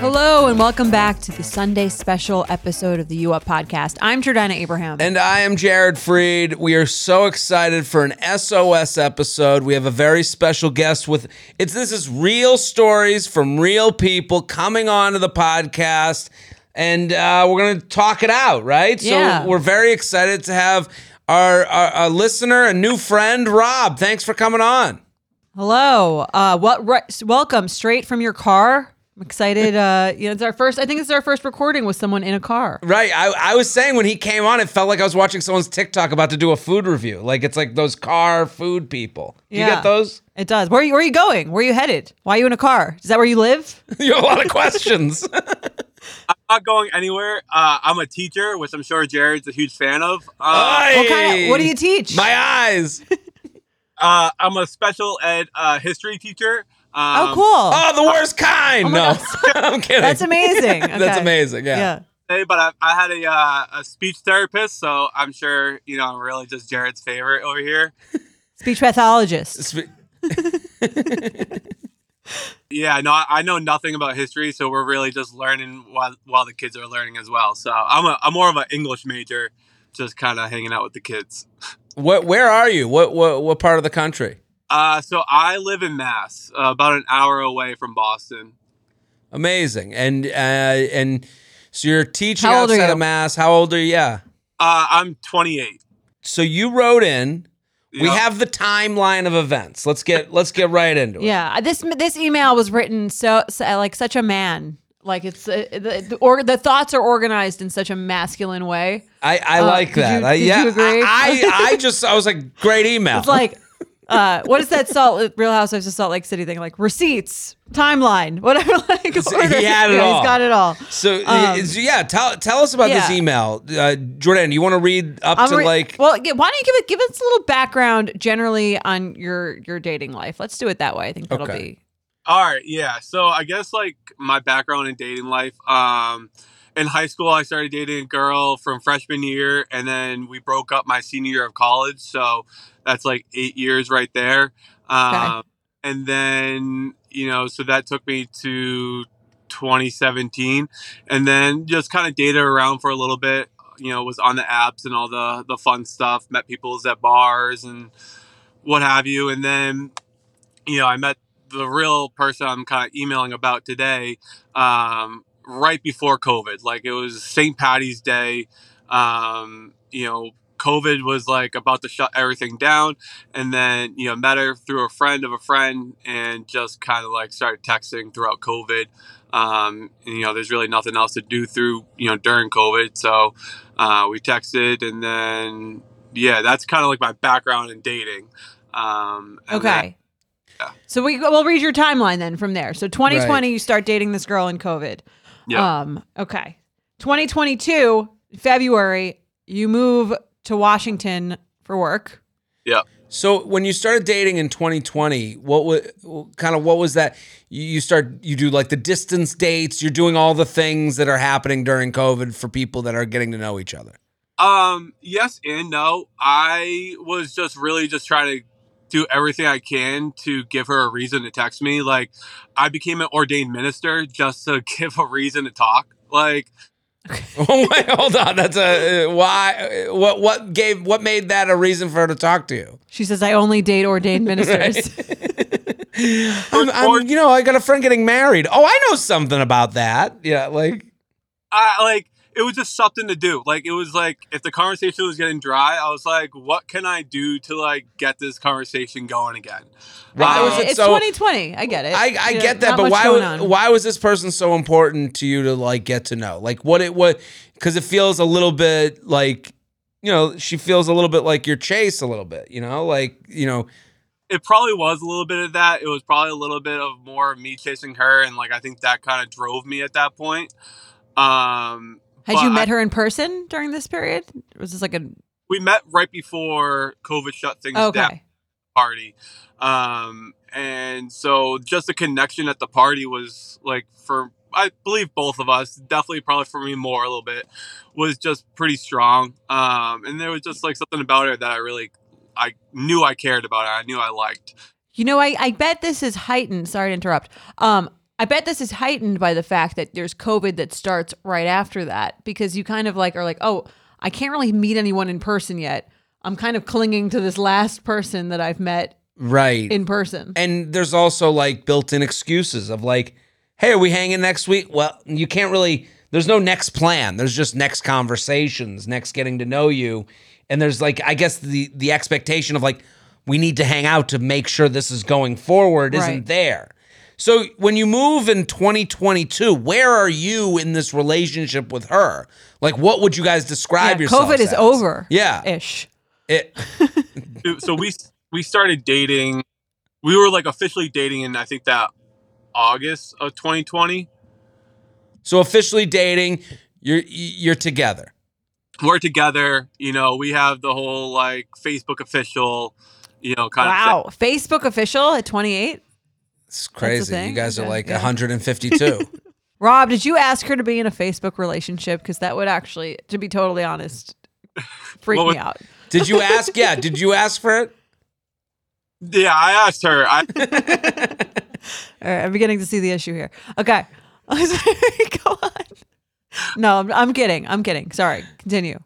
Hello and welcome back to the Sunday special episode of the U Up podcast. I'm Jordana Abraham. And I am Jared Freid. We are so excited for an SOS episode. We have a very special guest with it's this is real stories from real people coming onto the podcast, and uh, we're gonna talk it out, right? Yeah. So we're very excited to have our, our, our listener, a new friend, Rob. Thanks for coming on. Hello. Uh, what? Re- welcome straight from your car. I'm excited. Uh, you know, it's our first. I think it's our first recording with someone in a car. Right. I, I was saying when he came on, it felt like I was watching someone's TikTok about to do a food review. Like it's like those car food people. You Yeah. get those? It does. Where are you? Where are you going? Where are you headed? Why are you in a car? Is that where you live? You have a lot of questions. I'm not going anywhere. Uh, I'm a teacher, which I'm sure Jared's a huge fan of. Uh, What kind of? What do you teach? My eyes. uh, I'm a special ed uh, history teacher. Um, oh, cool. Oh, the worst kind. Oh no, I'm kidding. That's amazing. That's amazing. Yeah. yeah. Hey, but I, I had a, uh, a speech therapist, so I'm sure you know I'm really just Jared's favorite over here. Speech pathologist. Spe- Yeah, no, I, I know nothing about history, so we're really just learning while while the kids are learning as well. So I'm a I'm more of an English major, just kind of hanging out with the kids. What? Where are you? What? What? What part of the country? Uh, so I live in Mass, uh, about an hour away from Boston. Amazing. And uh, and so you're teaching How old are outside you? of Mass. How old are you? Yeah. Uh, I'm 28. So you wrote in. We Yeah. have the timeline of events. Let's get let's get right into it. Yeah, this this email was written so, so like such a man. Like it's uh, the the, or, the thoughts are organized in such a masculine way. I, I Uh, like that. you- I, did yeah. you agree? I, I I just I was like great email. It's like uh, what is that Salt Real Housewives of Salt Lake City thing? Like receipts, timeline, whatever. Like So order. he had it yeah, all. He's got it all. So, Um, yeah, tell tell us about this email, uh, Jordan. You want to read up I'm to re- like? well, yeah, why don't you give it give us a little background generally on your your dating life? Let's do it that way. I think that'll Okay. be All right, yeah. So I guess like my background in dating life. Um, in high school, I started dating a girl from freshman year, and then we broke up my senior year of college. So that's like eight years right there. Um, And then you know, so that took me to 2017, and then just kind of dated around for a little bit. You know, was on the apps and all the the fun stuff. Met people at bars and what have you, and then you know, I met the real person I'm kind of emailing about today, um, right before COVID. Like it was St. Patty's Day. Um, you know, COVID was like about to shut everything down, and then you know met her through a friend of a friend, and just kind of like started texting throughout COVID. Um, and, you know, there's really nothing else to do through you know during COVID, so uh, we texted, and then yeah, that's kind of like my background in dating. Um, okay. Yeah. So we we'll read your timeline then from there. So 2020, you start dating this girl in COVID. Yeah. Um. Okay. 2022 February, you move to Washington for work. yeah. So when you started dating in 2020, what was kind of what was that? You, you start you do like the distance dates. You're doing all the things that are happening during COVID for people that are getting to know each other. Um, yes and no. I was just really just trying to do everything I can to give her a reason to text me. Like, I became an ordained minister just to give a reason to talk. Like, oh wait, hold on. That's a uh, why. Uh, what what gave what made that a reason for her to talk to you? She says, "I only date ordained ministers." I'm, I'm, you know, I got a friend getting married. Oh, I know something about that. Yeah, like I like it was just something to do. Like, it was like if the conversation was getting dry, I was like, what can I do to like get this conversation going again? Why was it it's so- 2020. I get it. I, I You know, get that, but why was, why was this person so important to you to like get to know? Like what it what because it feels a little bit like you know she feels a little bit like your chase a little bit. You know, like you know it probably was a little bit of that. It was probably a little bit of more me chasing her, and like I think that kind of drove me at that point. Um, Had you I- met her in person during this period? Was this like a we met right before COVID shut things down. party. Um, and so just the connection at the party was like for I believe both of us, definitely probably for me more a little bit, was just pretty strong. Um, and there was just like something about her that I really I knew I cared about. Her. I knew I liked. You know, I, I bet this is heightened. Sorry to interrupt. Um, I bet this is heightened by the fact that there's COVID that starts right after that because you kind of like are like, oh, I can't really meet anyone in person yet. I'm kind of clinging to this last person that I've met Right. in person. and there's also like built-in excuses of like, hey, are we hanging next week? Well, you can't really. There's no next plan. There's just next conversations, next getting to know you, and there's like I guess the the expectation of like we need to hang out to make sure this is going forward isn't there. So when you move in 2022, where are you in this relationship with her? Like, what would you guys describe Yeah, yourselves COVID is as? over. Yeah. Ish. It, So we we started dating. We were like officially dating in I think that August of 2020. so officially dating, you're you're together. We're together. You know, we have the whole like Facebook official. You know, kind of Wow. Facebook official at 28. It's crazy. You guys are like yeah. 152. Rob, did you ask her to be in a Facebook relationship? Because that would actually, to be totally honest, freak What me out. did you ask? Yeah. Did you ask for it? Yeah, I asked her. I All right, I'm beginning to see the issue here. Okay. Go on. No, I'm, I'm kidding. I'm kidding. Sorry. Continue.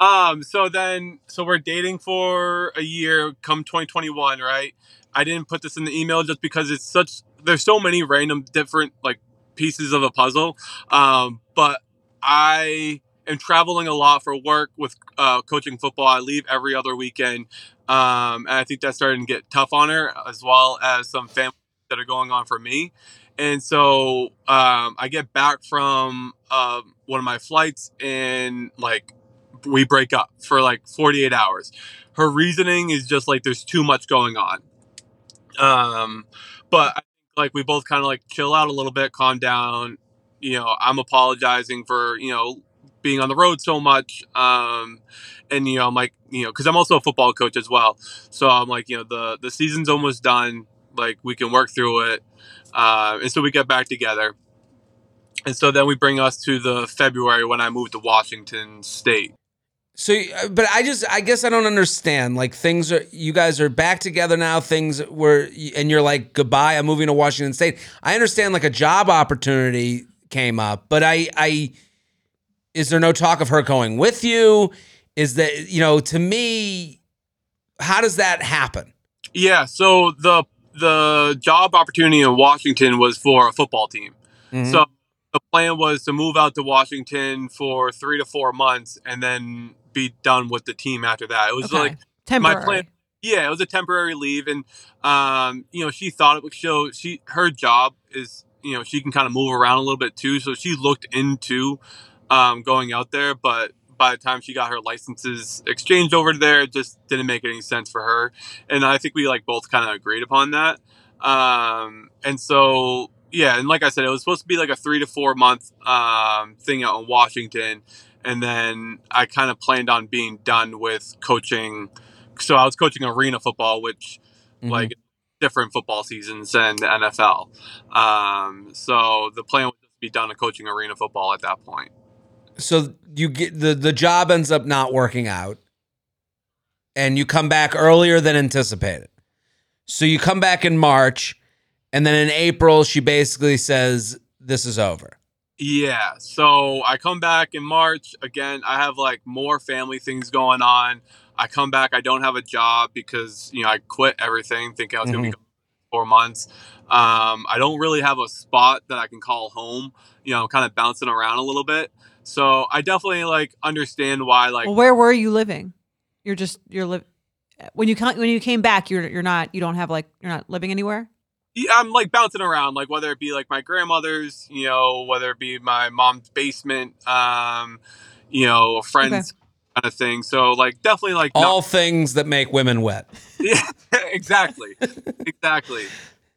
Um, so then, so we're dating for a year come 2021, right? I didn't put this in the email just because it's such, there's so many random different like pieces of a puzzle. Um, but I am traveling a lot for work with uh, coaching football. I leave every other weekend. Um, and I think that's starting to get tough on her as well as some family that are going on for me. And so um, I get back from um one of my flights and like we break up for like 48 hours. Her reasoning is just like there's too much going on. Um, but like we both kind of like chill out a little bit, calm down. You know, I'm apologizing for you know being on the road so much. Um, and you know, I'm like you know because I'm also a football coach as well. So I'm like you know the the season's almost done. Like we can work through it. Uh, and so we get back together. And so then we bring us to the February when I moved to Washington State. So, uh, but I just, I guess I don't understand. Like things are, you guys are back together now. Things were, and you're like, goodbye. I'm moving to Washington State. I understand like a job opportunity came up, but I, I, is there no talk of her going with you? Is that, you know, to me, how does that happen? Yeah, so the the job opportunity in Washington was for a football team. Mhm. So the plan was to move out to Washington for three to four months and then be done with the team after that. It was Okay. like Temporary. plan- yeah, it was a temporary leave, and um, you know, she thought it would show. She her job is you know she can kind of move around a little bit too, so she looked into um, going out there, but by the time she got her licenses exchanged over there, it just didn't make any sense for her, and I think we like both kind of agreed upon that. Um, and so yeah, and like I said, it was supposed to be like a three to four month um, thing out in Washington, and then I kind of planned on being done with coaching. So I was coaching arena football, which Mhm. like different football seasons than the NFL. Um, so the plan was to be done with coaching arena football at that point. so you get the the job ends up not working out and you come back earlier than anticipated so you come back in march and then in april she basically says this is over Yeah. So I come back in March. Again, I have like more family things going on. I come back, I don't have a job because, you know, I quit everything thinking I was going to be four months. Um, I don't really have a spot that I can call home. You know, kind of bouncing around a little bit. So I definitely like understand why, like, well, where were you living? You're just you're live when you come when you came back. You're you're not you don't have like you're not living anywhere. Yeah, I'm like bouncing around, like whether it be like my grandmother's, you know, whether it be my mom's basement, um, you know, friends kind kind of thing. So like definitely like not- All things that make women wet. yeah, exactly, exactly.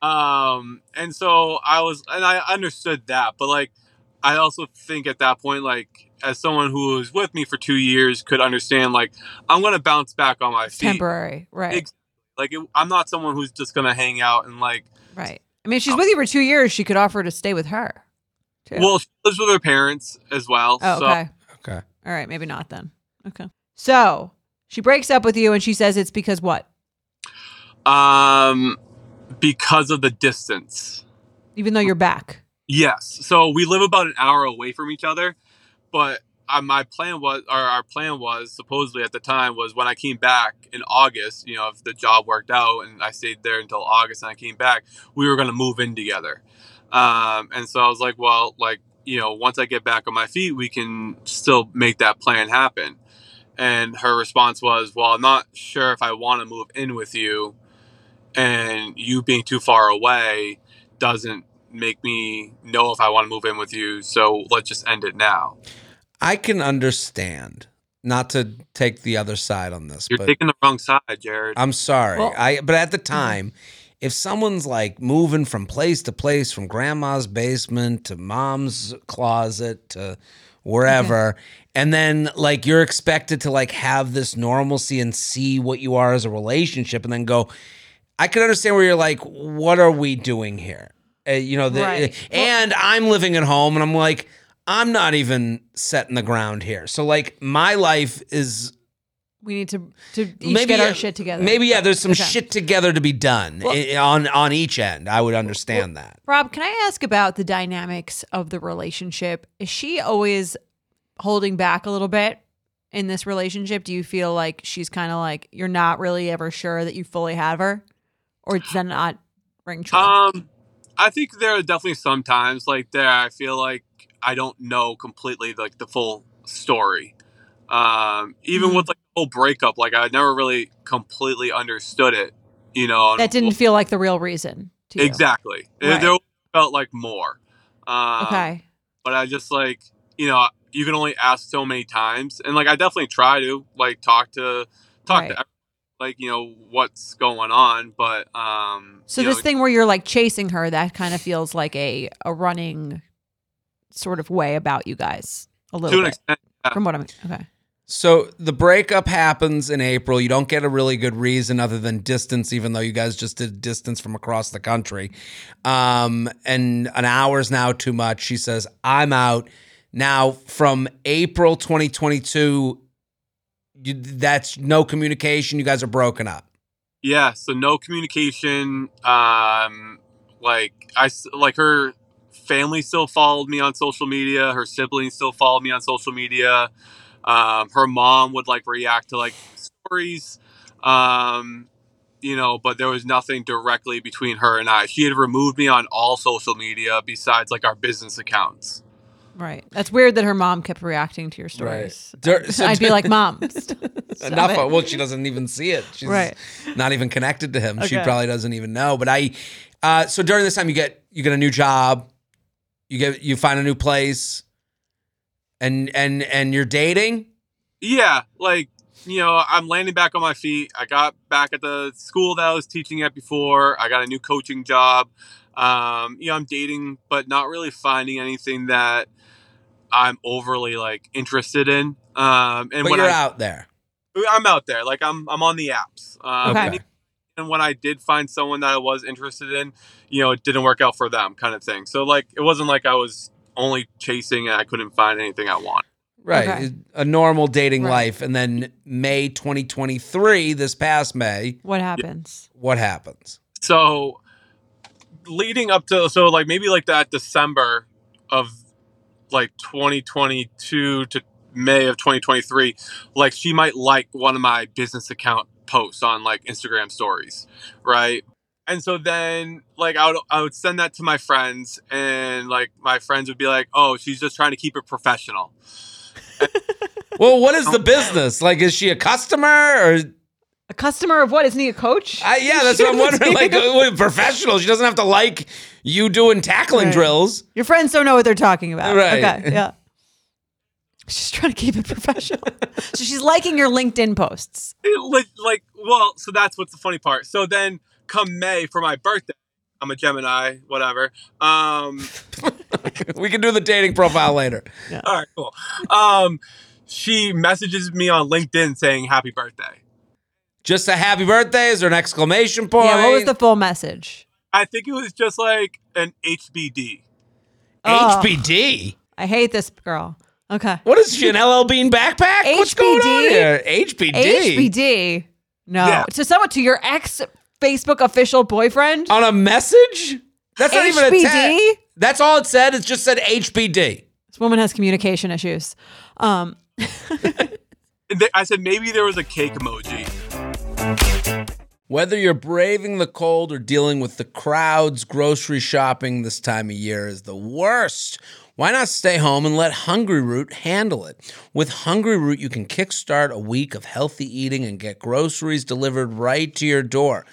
Um, and so I was, and I understood that, but like, I also think at that point, like, as someone who was with me for two years, could understand, like, I'm gonna bounce back on my It's feet. temporary, right? Ex- Like, it, I'm not someone who's just gonna hang out and like, right. I mean, if she's with you for two years. She could offer to stay with her. too. well, she lives with her parents as well. oh, so okay. Okay. All right, maybe not then. Okay. So she breaks up with you, and she says it's because what? um, because of the distance. Even though you're back. Yes. So we live about an hour away from each other, but uh, my plan was, or our plan was, supposedly at the time, was when I came back in August. You know, if the job worked out and I stayed there until August and I came back, we were going to move in together. Um, and so I was like, well, like you know, once I get back on my feet, we can still make that plan happen. And her response was, well, I'm not sure if I want to move in with you, and you being too far away doesn't make me know if I want to move in with you. So let's just end it now. I can understand. Not to take the other side on this, You're but taking the wrong side, Jared. I'm sorry. Well- I but at the time, if someone's like moving from place to place, from grandma's basement to mom's closet to wherever, and then like you're expected to like have this normalcy and see what you are as a relationship, and then go, I can understand where you're like, what are we doing here? Uh, you know, the, Right. and I'm living at home, and I'm like. I'm not even setting the ground here. So like my life is We need to to each get our shit together. Maybe yeah, there's some Okay. shit together to be done i- on on each end. I would understand that. Rob, can I ask about the dynamics of the relationship? Is she always holding back a little bit in this relationship? Do you feel like she's kind of like you're not really ever sure that you fully have her, or does that not ring true? Um, I think there are definitely some times like there. I feel like I don't know completely like the full story. Um, even Mhm. with like the whole breakup, like I never really completely understood it. You know, that didn't feel like the real reason to exactly. Right. There felt like more. Um, Okay. but I just like you know you can only ask so many times, and like I definitely try to like talk to talk Right. to everyone, like you know what's going on, but um. So this know, thing where you're like chasing her, that kind of feels like a a running sort of way about you guys a to little an bit extent, yeah. from what I'm okay. So the breakup happens in April. You don't get a really good reason other than distance, even though you guys just did distance from across the country. Um, and an hour's now too much. She says, "I'm out." Now from April 2022, you, that's no communication. You guys are broken up. Yeah, so no communication. Um, like I like her family still followed me on social media. Her siblings still followed me on social media. Um, her mom would like react to like stories. Um, you know, but there was nothing directly between her and I. She had removed me on all social media besides like our business accounts. Right. That's weird that her mom kept reacting to your stories. Dur- so I'd be like, Mom. stop Enough. it." Well, she doesn't even see it. She's Right. not even connected to him. She probably doesn't even know. But I, uh, so during this time, you get you get a new job, you get you find a new place, and and and you're dating. Yeah, like you know, I'm landing back on my feet. I got back at the school that I was teaching at before. I got a new coaching job. Um, you know, I'm dating, but not really finding anything that I'm overly like interested in. Um, and But when you're I, out there. I'm out there, like I'm, I'm on the apps. Um, Okay. And, and when I did find someone that I was interested in, you know, it didn't work out for them, kind of thing. So like, it wasn't like I was only chasing and I couldn't find anything I wanted. Right. Okay. A normal dating Right. life. And then May 2023, this past May, What happens? what happens? so leading up to so like maybe like that december of like 2022 to may of 2023 like she might like one of my business account posts on like instagram stories right and so then like I would, I would send that to my friends and like my friends would be like oh she's just trying to keep it professional Well, what is the business? Like, is she a customer or? A customer of what? Isn't he a coach? I, yeah, that's what I'm wondering. Like, uh, professional. She doesn't have to like you doing tackling Right. drills. Your friends don't know what they're talking about. Right. Okay. Yeah. She's trying to keep it professional. so she's liking your LinkedIn posts. It li- like, well, so that's what's the funny part. So then, come May for my birthday, I'm a Gemini, whatever. Um, we can do the dating profile later. all right, cool. Um, she messages me on LinkedIn saying happy birthday. Just a happy birthday. Is there an exclamation point? Yeah, what was the full message? I think it was just like an HBD. Oh. HBD? I hate this girl. Okay. What is she, an LL Bean backpack? What's going on HBD? here? HBD? HBD. No. Yeah. To someone to your ex Facebook official boyfriend? On a message? That's not even a HBD? tag. That's all it said. It just said HBD. This woman has communication issues. Um, I said maybe there was a cake emoji. Whether you're braving the cold or dealing with the crowds, grocery shopping this time of year is the worst. Why not stay home and let Hungry Root handle it? With Hungry Root, you can kickstart a week of healthy eating and get groceries delivered right to your door.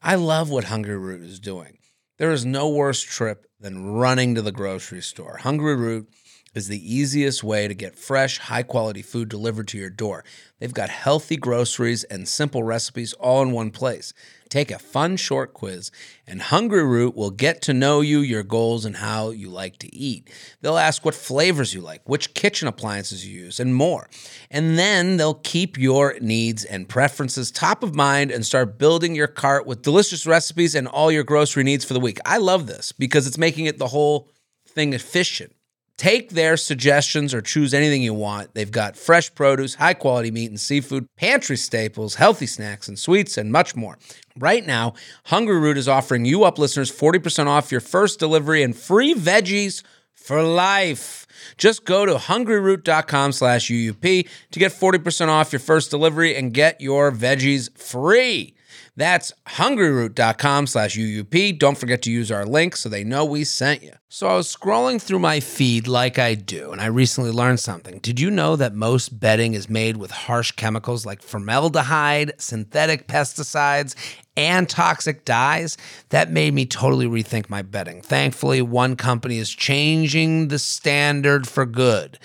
I love what Hungry Root is doing. There is no worse trip than running to the grocery store. Hungry Root is the easiest way to get fresh, high quality food delivered to your door. They've got healthy groceries and simple recipes all in one place. Take a fun short quiz, and Hungry Root will get to know you, your goals, and how you like to eat. They'll ask what flavors you like, which kitchen appliances you use, and more. And then they'll keep your needs and preferences top of mind and start building your cart with delicious recipes and all your grocery needs for the week. I love this because it's making it the whole thing efficient. Take their suggestions or choose anything you want. They've got fresh produce, high quality meat and seafood, pantry staples, healthy snacks and sweets, and much more. Right now, Hungry Root is offering you up listeners 40% off your first delivery and free veggies for life. Just go to hungryroot.com slash UUP to get 40% off your first delivery and get your veggies free. That's hungryroot.com slash UUP. Don't forget to use our link so they know we sent you. So I was scrolling through my feed like I do, and I recently learned something. Did you know that most bedding is made with harsh chemicals like formaldehyde, synthetic pesticides, and toxic dyes? That made me totally rethink my bedding. Thankfully, one company is changing the standard for good.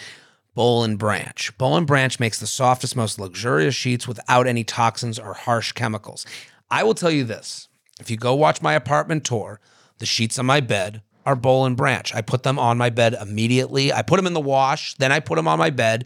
Boll and Branch. Boll and Branch makes the softest, most luxurious sheets without any toxins or harsh chemicals. I will tell you this if you go watch my apartment tour, the sheets on my bed are Boll and Branch. I put them on my bed immediately. I put them in the wash, then I put them on my bed.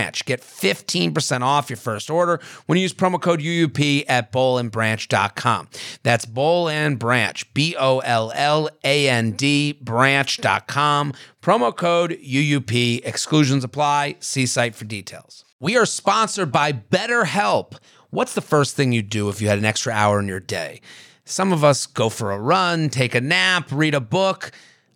Branch. Get 15% off your first order when you use promo code UUP at bollandbranch.com. That's Boll and Branch, B O L L A N D, branch.com. Promo code UUP. Exclusions apply. See site for details. We are sponsored by BetterHelp. What's the first thing you do if you had an extra hour in your day? Some of us go for a run, take a nap, read a book.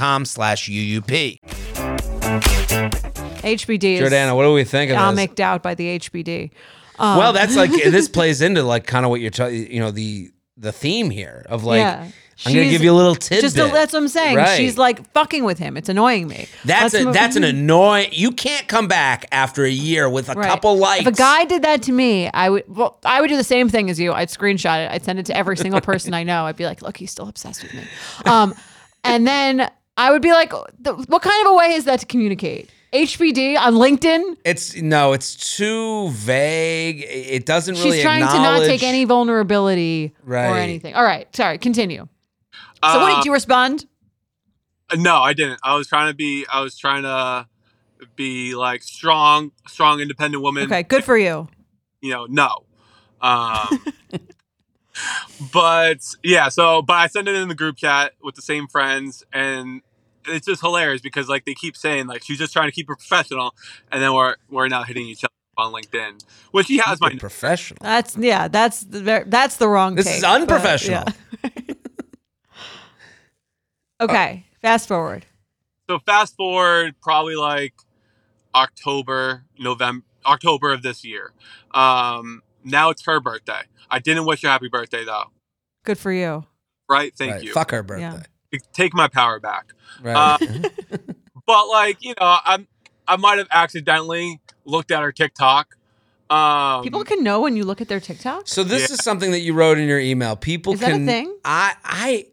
com slash UUP. HBD is Jordana, what do we think of this? comicked out by the HBD. Um, well, that's like this plays into like kind of what you're talking, you know, the the theme here of like Yeah. I'm gonna She's give you a little tidbit. Just a, that's what I'm saying. Right. She's like fucking with him. It's annoying me. That's Let's a, move- that's an annoying. You can't come back after a year with a Right. couple likes. If a guy did that to me, I would well, I would do the same thing as you. I'd screenshot it. I'd send it to every single person I know. I'd be like, "Look, he's still obsessed with me." Um, and then I would be like, "The- "What kind of a way is that to communicate?" HBD on LinkedIn. It's no, it's too vague. It doesn't really. She's trying to not take any vulnerability Right. or anything. All right, sorry. Continue. So, what Uh, did you respond? No, I didn't. I was trying to be. I was trying to be like strong, strong, independent woman. Okay, good for you. You know, no. Um, but yeah, so but I sent it in the group chat with the same friends, and it's just hilarious because like they keep saying like she's just trying to keep it professional, and then we're we're now hitting each other on LinkedIn, which he has my professional. That's yeah. That's the that's the wrong. This take, is but, unprofessional. yeah. okay, fast forward. So fast forward probably like October, November, October of this year. Um, now it's her birthday. I didn't wish her happy birthday though. Good for you. Right? Thank Right, you. Fuck her birthday. Take my power back. Right. Uh, But like you know, I'm I might have accidentally looked at her TikTok. Um, People can know when you look at their TikTok. so this Yeah. is something that you wrote in your email. People Is that a can. thing? I I.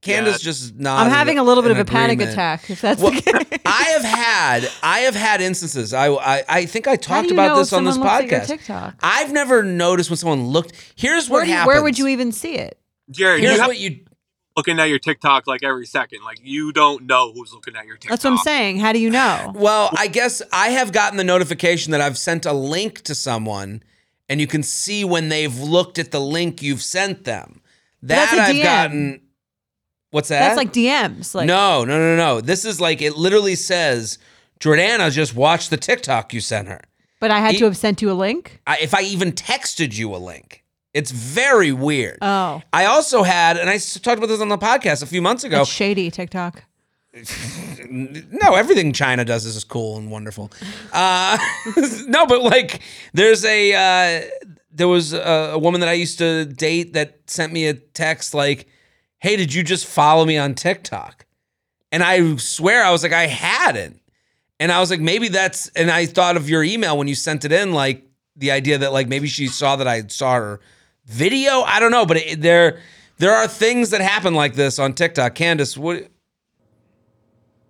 Candace Yeah. just not. I'm having a little bit of a panic attack. If that's Well, the case. I have had I have had instances. I I, I think I talked about this on this someone looks at your podcast. TikTok. I've never noticed when someone looked. Here's what Where, do you- happens. where would you even see it? Jared, Here's you have what you. Looking at your TikTok like every second. Like you don't know who's looking at your TikTok. That's what I'm saying. How do you know? Well, I guess I have gotten the notification that I've sent a link to someone, and you can see when they've looked at the link you've sent them. That That's a I've DM. gotten. What's that? That's like DMs. Like no, no, no, no. This is like it literally says Jordana just watched the TikTok you sent her. but I had E- to have sent you a link. I, if I even texted you a link, it's very weird. Oh, I also had, and I talked about this on the podcast a few months ago. that's shady TikTok. no, everything China does is cool and wonderful. Uh, no, but like, there's a uh, there was a, a woman that I used to date that sent me a text like, "Hey, did you just follow me on TikTok?" And I swear I was like, I hadn't. And I was like, maybe that's. And I thought of your email when you sent it in, like the idea that like maybe she saw that I saw her video. I don't know, but it, there there are things that happen like this on TikTok. Candace, what?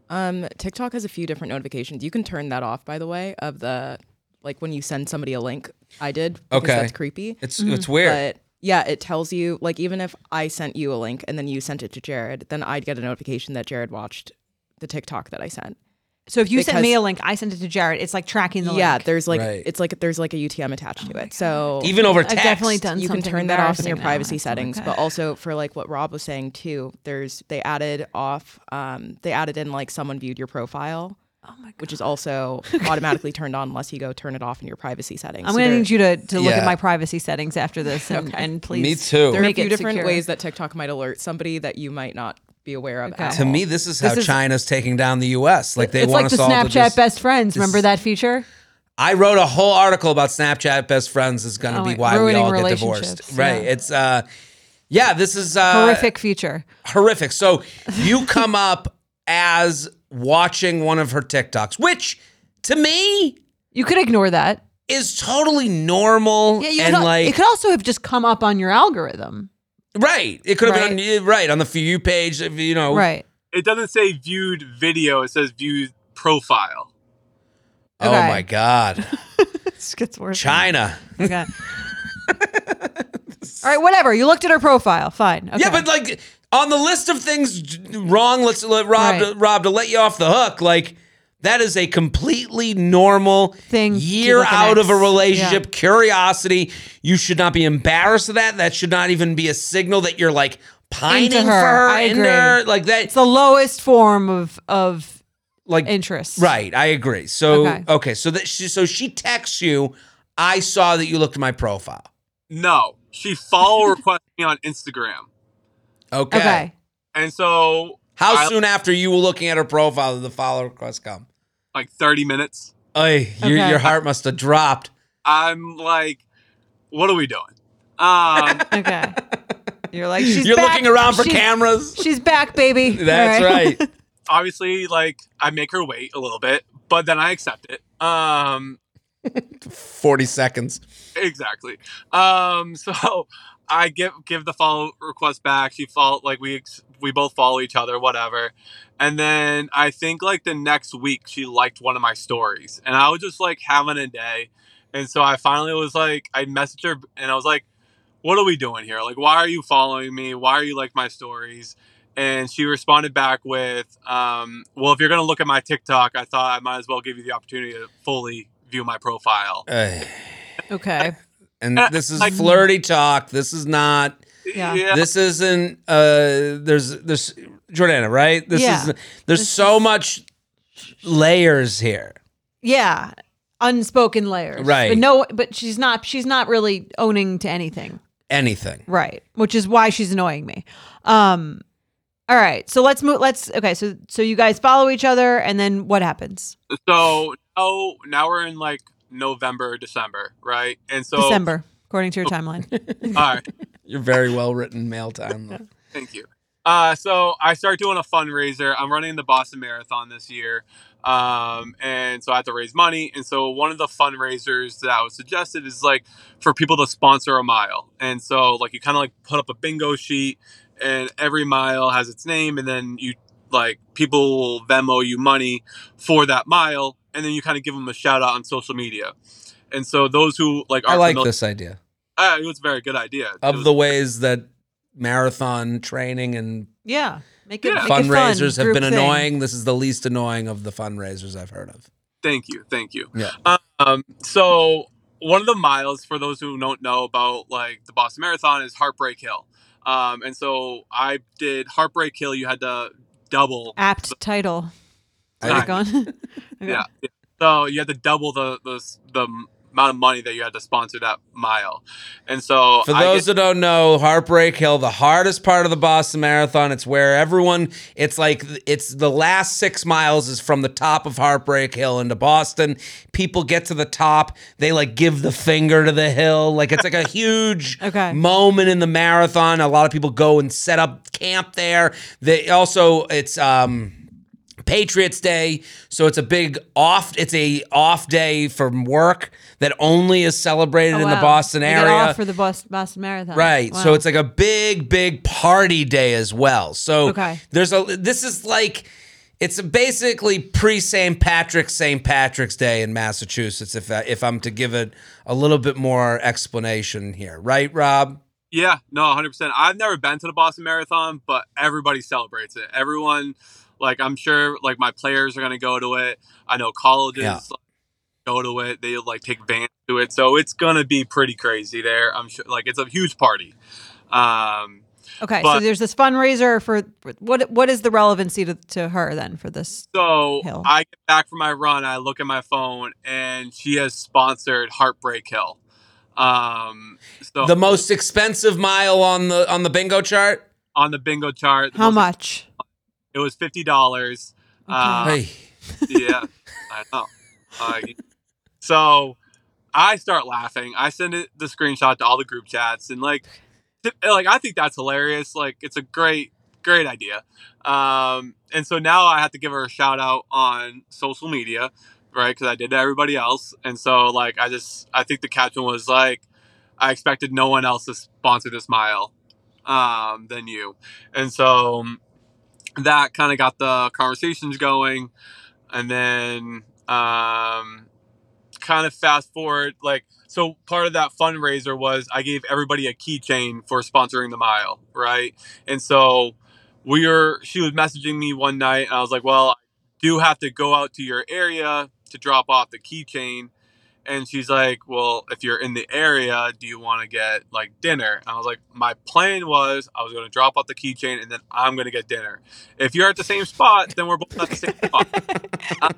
Um, TikTok has a few different notifications. You can turn that off, by the way, of the like when you send somebody a link. I did. Okay. That's creepy. It's it's weird. But yeah, it tells you like even if I sent you a link and then you sent it to Jared, then I'd get a notification that Jared watched the TikTok that I sent. So if you sent me a link, I sent it to Jared. It's like tracking the link. yeah, link. there's like Right. it's like there's like a UTM attached to it. So Even over text. I've definitely done you can something turn that off in your embarrassing now. privacy That's settings okay. but also for like what rob was saying too there's they added off um they added in like someone viewed your profile Oh my god. which is also automatically turned on unless you go turn it off in your privacy settings I'm So gonna there- need you to, to look Yeah. at my privacy settings after this and, and please. Me too. there are a make few it different secure. ways that tiktok might alert somebody that you might not be aware of Okay. at To all. me, this is how This is- China's taking down the U.S. Like they it's want like us the all to Snapchat just- best friends. Remember that feature? I wrote a whole article about Snapchat best friends is going to Oh, be why we all get divorced. relationships, Right? yeah. It's uh, yeah. This is uh, Horrific feature. horrific. So you come up as watching one of her TikToks, which to me You could ignore that. is totally normal Yeah, you and could, like it could also have just come up on your algorithm. Right. It could have been on, right on the for you page. if You know, Right. It doesn't say viewed video. It says viewed profile. Oh my God, This gets worse. China. Oh okay. All right, whatever. You looked at her profile. Fine. Okay. Yeah, but like on the list of things wrong, let's let Rob Right. Rob to let you off the hook. Like that is a completely normal Thing to Year look at out of a relationship, Yeah. curiosity. You should not be embarrassed of that. That should not even be a signal that you're like pining Into for her. her. I agree. her. Like that. it's the lowest form of of like interest. right. I agree. So Okay. okay. so that she so she texts you. I saw that you looked at my profile. No, she follow requested me on Instagram, Okay. Okay. and so How I- soon after you were looking at her profile did the follow request come? Like 30 minutes. Oy, your, Okay. your heart must have dropped. I'm like, what are we doing? Um, Okay. You're like, she's You're back. looking around for She's- cameras. She's back, baby. That's right. Obviously, like I make her wait a little bit, but then I accept it. Um, 40 seconds. exactly. Um, so I give give the follow request back. She follow like we ex- we both follow each other, whatever. And then I think like the next week she liked one of my stories, and I was just like having a day. And so I finally was like, I messaged her, and I was like, "What are we doing here? Like, why are you following me? Why are you like my stories?" And she responded back with, um, "Well, if you're gonna look at my TikTok, I thought I might as well give you the opportunity to fully view my profile." Okay. and this is Like- flirty talk. This is not. Yeah. This isn't. Uh, there's there's Jordana, right? This Yeah. is. There's so much layers here. Yeah. Unspoken layers. Right. But no but she's not she's not really owning to anything. Anything. Right. Which is why she's annoying me. Um all right. So let's move let's okay, so so you guys follow each other and then what happens? So now, now we're in like November, December, right? And so, December, according to your timeline. all right, You're very well written mail time. thank you. Uh, so I start doing a fundraiser. I'm running the Boston Marathon this year, um, and so I have to raise money. And so one of the fundraisers that I was suggested is like for people to sponsor a mile. And so like you kind of like put up a bingo sheet, and every mile has its name, and then you like people will Venmo you money for that mile, and then you kind of give them a shout out on social media. And so those who like I like familiar, this idea Uh, it was a very good idea. Of was- the ways that marathon training and yeah. Make it, Yeah. make it fun, fundraisers have been thing. annoying. This is the least annoying of the fundraisers I've heard of. Thank you, thank you. Yeah. Um, so one of the miles for those who don't know about like the Boston Marathon is Heartbreak Hill. Um, and so I did Heartbreak Hill. You had to double. Apt title. Nice. Keep going. Yeah. yeah. So you had to double the the the amount of money that you had to sponsor that mile. And so For those get- that don't know, Heartbreak Hill, the hardest part of the Boston Marathon, it's where everyone, it's like, it's the last six miles is from the top of Heartbreak Hill into Boston. People get to the top, they like give the finger to the hill. Like it's like a huge Okay. moment in the marathon. A lot of people go and set up camp there. They also, it's, um, Patriots Day, so it's a big off. It's a off day from work that only is celebrated Oh, in the. Boston area. off for the Boston, Boston Marathon. Right. So it's like a big, big party day as well. So Okay. there's a this is like it's basically pre St. Patrick's St. Patrick's Day in Massachusetts. If I, if I'm to give it a little bit more explanation here, right, Rob? Yeah, no, 100%. I've never been to the Boston Marathon, but everybody celebrates it. Everyone, like, I'm sure, like, my players are going to go to it. I know colleges Yeah. like, go to it. They, like, take vans to it. So it's going to be pretty crazy there. I'm sure, like, it's a huge party. Um, Okay, so there's this fundraiser for for- what? What is the relevancy to, to her then for this? so Hill. I get back from my run. I look at my phone, and she has sponsored Heartbreak Hill. Um, so The most expensive mile on the on the bingo chart. on the bingo chart, How most- much? It was fifty dollars. Uh, Hey, yeah, I know. Uh, so I start laughing. I send it the screenshot to all the group chats, and like, th- like I think that's hilarious. Like, it's a great, great idea. Um, and so now I have to give her a shout out on social media, right? Because I did to everybody else, and so like I just I think the caption was like, I expected no one else to sponsor this mile um, than you, and so that kind of got the conversations going. And then um kind of fast forward like so part of that fundraiser was i gave everybody a keychain for sponsoring the mile right? And so we were she was messaging me one night and i was like well i do have to go out to your area to drop off the keychain and she's like well if you're in the area do you want to get like dinner and i was like my plan was i was going to drop off the keychain and then i'm going to get dinner if you're at the same spot then we're both at the same spot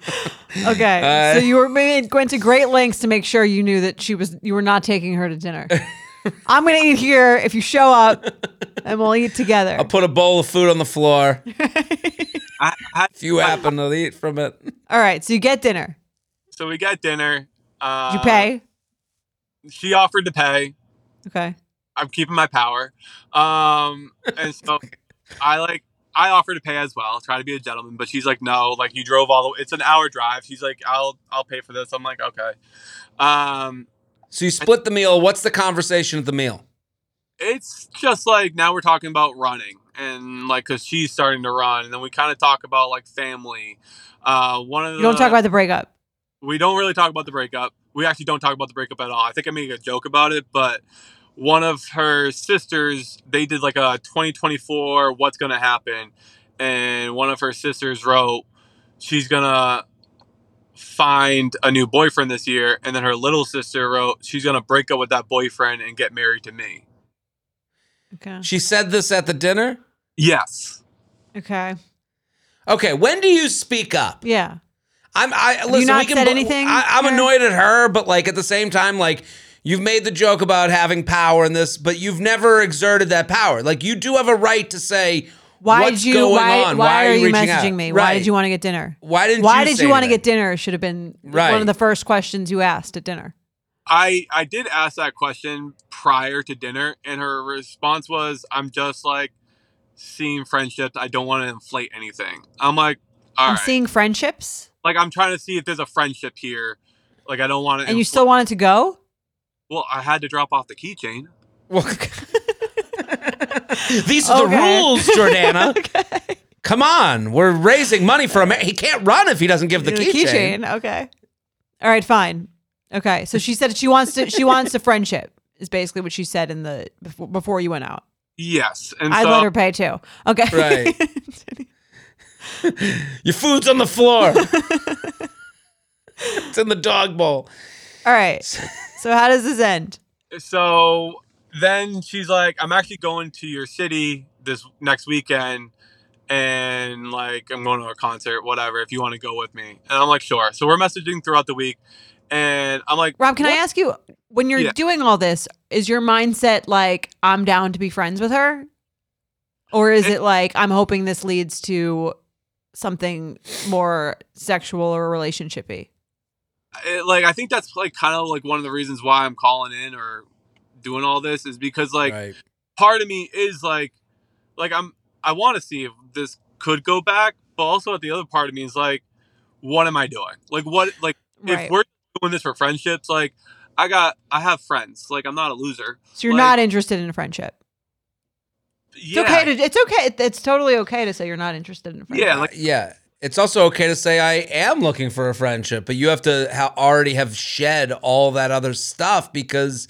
Okay, Uh, so you were made, went to great lengths to make sure you knew that she was you were not taking her to dinner. I'm gonna eat here if you show up, and we'll eat together. I'll put a bowl of food on the floor I, I, if you happen to eat from it. All right, so you get dinner. so we get dinner uh, Did you pay? she offered to pay Okay. I'm keeping my power. Um, and so I like I offer to pay as well, try to be a gentleman, but she's like, no, like you drove all the it's an hour drive. She's like, I'll I'll pay for this. I'm like, okay. Um, So you split the meal. What's the conversation at the meal? it's just like now we're talking about running and like because she's starting to run, and then we kind of talk about like family. Uh, one of the You don't talk about the breakup. We don't really talk about the breakup. We actually don't talk about the breakup at all. I think I made a joke about it, but one of her sisters, they did like a 2024 what's going to happen. And one of her sisters wrote, she's going to find a new boyfriend this year. And then her little sister wrote, she's going to break up with that boyfriend and get married to me. Okay. She said this at the dinner. Yes. Okay. Okay, when do you speak up? Yeah. I'm. I listen. not we can, said bu- anything, I, I'm Karen? annoyed at her, but like at the same time, like you've made the joke about having power in this, but you've never exerted that power. Like you do have a right to say Why what's did you? going Why, on. why, are you reaching messaging out? me? Right. Why did you want to get dinner? Why didn't Why you did say you want to get dinner? Should have been Right. one of the first questions you asked at dinner. I I did ask that question prior to dinner, and her response was, "I'm just like seeing friendships. I don't want to inflate anything." I'm like, all I'm right. seeing friendships, like I'm trying to see if there's a friendship here. Like I don't want to. and you still wanted to go. Well, I had to drop off the keychain. Well, These are the Okay. rules, Jordana. okay. Come on, we're raising money for a man. He can't run if he doesn't give the, The keychain. Okay. All right. Fine. Okay. So she said she wants to. She wants a friendship. Is basically what she said in the before, before you went out. Yes, and I'd so let her pay too. Okay. Right. Your food's on the floor. it's in the dog bowl. All right. So how does this end? so then she's like, "I'm actually going to your city this next weekend." And like I'm going to a concert, whatever. If you want to go with me, and I'm like, sure. So we're messaging throughout the week, and I'm like, Rob, can I ask you when you're Yeah. doing all this, is your mindset like I'm down to be friends with her? Or is It- it like I'm hoping this leads to something more sexual or relationshipy? it, like I think that's like kind of like one of the reasons why I'm calling in or doing all this is because like right. part of me is like like I'm I want to see if this could go back, but also at the other part of me is like, what am I doing? Like what like Right. if we're doing this for friendships, like I got I have friends. Like I'm not a loser. So you're like- not interested in a friendship. It's okay to it's okay. It's totally okay to say you're not interested in a friendship. Yeah, like yeah. It's also okay to say I am looking for a friendship, but you have to ha- already have shed all that other stuff because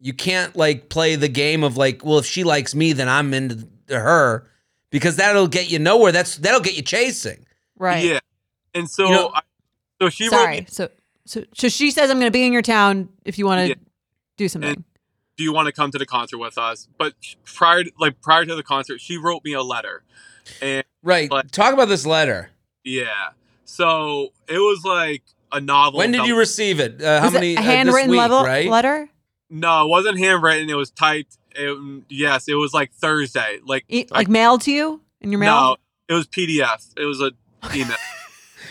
you can't like play the game of like, well, if she likes me, then I'm into her because that'll get you nowhere. That's that'll get you chasing. right. yeah. And so You know- I, so she wrote Sorry. me, So so so she says I'm going to be in your town if you want to Yeah. do something. Do you want to come to the concert with us? But prior to, like prior to the concert, she wrote me a letter. And Right. But- Talk about this letter. yeah. So it was like a novel. When did about- you receive it? Uh, how Was many? it a uh, this handwritten week, level, right? letter? No, it wasn't handwritten. It was typed. It, yes, it was like Thursday. Like E- I- like mailed to you in your mail? no, it was PDF. It was a email.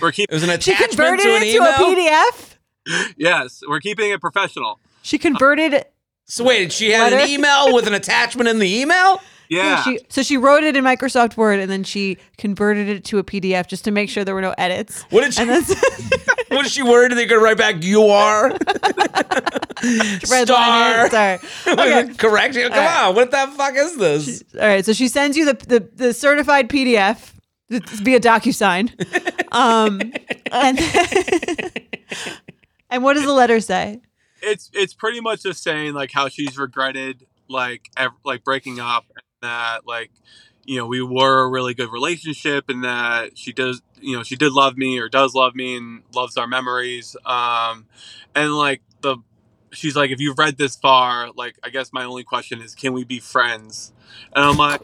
we're It keeping was an She converted to an it email. to a PDF. yes, we're keeping it professional. She converted So wait, she had an email with an attachment in the email. Yeah, She, so she wrote it in Microsoft Word and then she converted it to a PDF just to make sure there were no edits. What did she? And then what did she word? They could write back. You are star. line. Sorry. Okay. Correct. Come right. on. What the fuck is this? All right. So she sends you the the, the certified PDF it's via DocuSign. Um, and and what does the letter say? It's it's pretty much just saying like how she's regretted like ev- like breaking up and that like you know we were a really good relationship and that she does you know she did love me or does love me and loves our memories um and like the she's like if you've read this far like i guess my only question is can we be friends and i'm like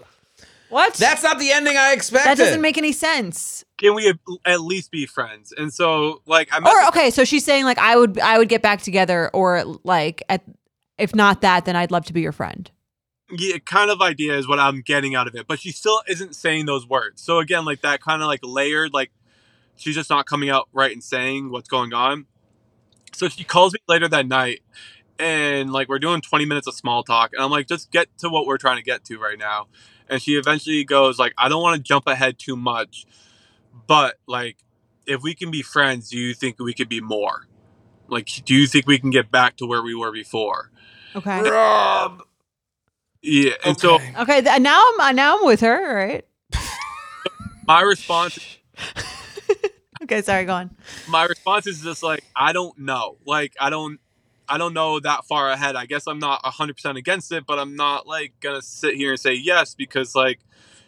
What? That's not the ending I expected. that doesn't make any sense. Can we at least be friends and so like I'm Or okay, so she's saying like I would I would get back together, or like at if not that, then I'd love to be your friend. yeah, kind of idea is what I'm getting out of it, but she still isn't saying those words. So again, like that kind of like layered, like she's just not coming out right and saying what's going on. So she calls me later that night, and like we're doing 20 minutes of small talk and i'm like just get to what we're trying to get to right now and she eventually goes like i don't want to jump ahead too much but like if we can be friends do you think we could be more like do you think we can get back to where we were before Okay. Rob. yeah and so Okay. Okay. th- now I'm uh, now I'm with her. right? my response Okay. Sorry. Go on. my response is just like i don't know like i don't i don't know that far ahead i guess i'm not 100% against it but i'm not like gonna sit here and say yes because like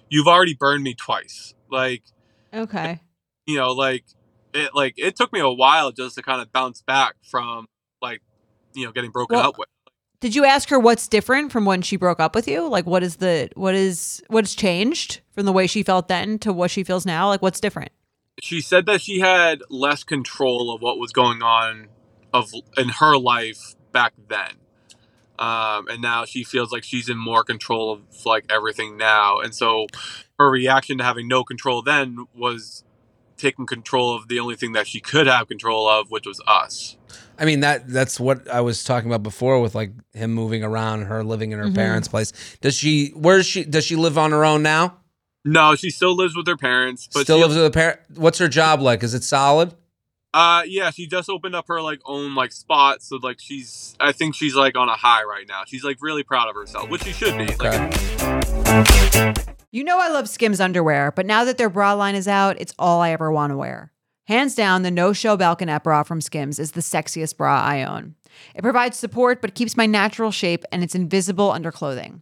you've already burned me twice like Okay. you know like it like it took me a while just to kind of bounce back from like you know getting broken Well, up with Did you ask her what's different from when she broke up with you? Like, what is the what is what's changed from the way she felt then to what she feels now? Like, what's different? she said that she had less control of what was going on of in her life back then um, and now she feels like she's in more control of like everything now and so her reaction to having no control then was taking control of the only thing that she could have control of which was us I mean that that's what I was talking about before with like him moving around, her living in her Mhm. parents' place. Does she? Where's she? Does she live on her own now? no she still lives with her parents but Still she, lives with her parent. What's her job like? Is it solid? uh yeah she just opened up her like own like spot so like she's i think she's like on a high right now she's like really proud of herself which she should be like Okay. You know I love Skims underwear, but now that their bra line is out, it's all I ever want to wear. Hands down, the no show balconette bra from Skims is the sexiest bra I own. It provides support but keeps my natural shape and it's invisible under clothing.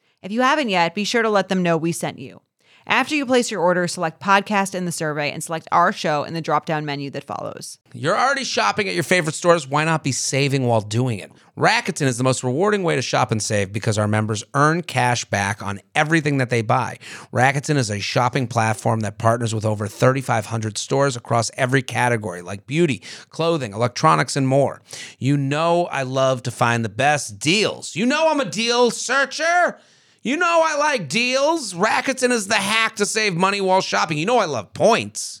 If you haven't yet, be sure to let them know we sent you. After you place your order, select podcast in the survey and select our show in the drop down menu that follows. You're already shopping at your favorite stores. Why not be saving while doing it? Rakuten is the most rewarding way to shop and save because our members earn cash back on everything that they buy. Rakuten is a shopping platform that partners with over 3,500 stores across every category like beauty, clothing, electronics, and more. You know, I love to find the best deals. You know, I'm a deal searcher. You know I like deals. Rakuten is the hack to save money while shopping. You know I love points.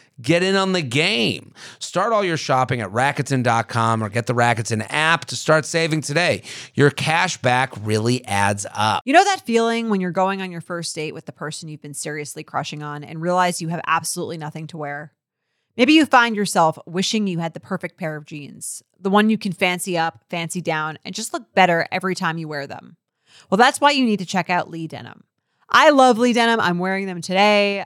Get in on the game. Start all your shopping at Rakuten.com or get the Rakuten app to start saving today. Your cash back really adds up. You know that feeling when you're going on your first date with the person you've been seriously crushing on and realize you have absolutely nothing to wear? Maybe you find yourself wishing you had the perfect pair of jeans, the one you can fancy up, fancy down, and just look better every time you wear them. Well, that's why you need to check out Lee Denim. I love Lee Denim. I'm wearing them today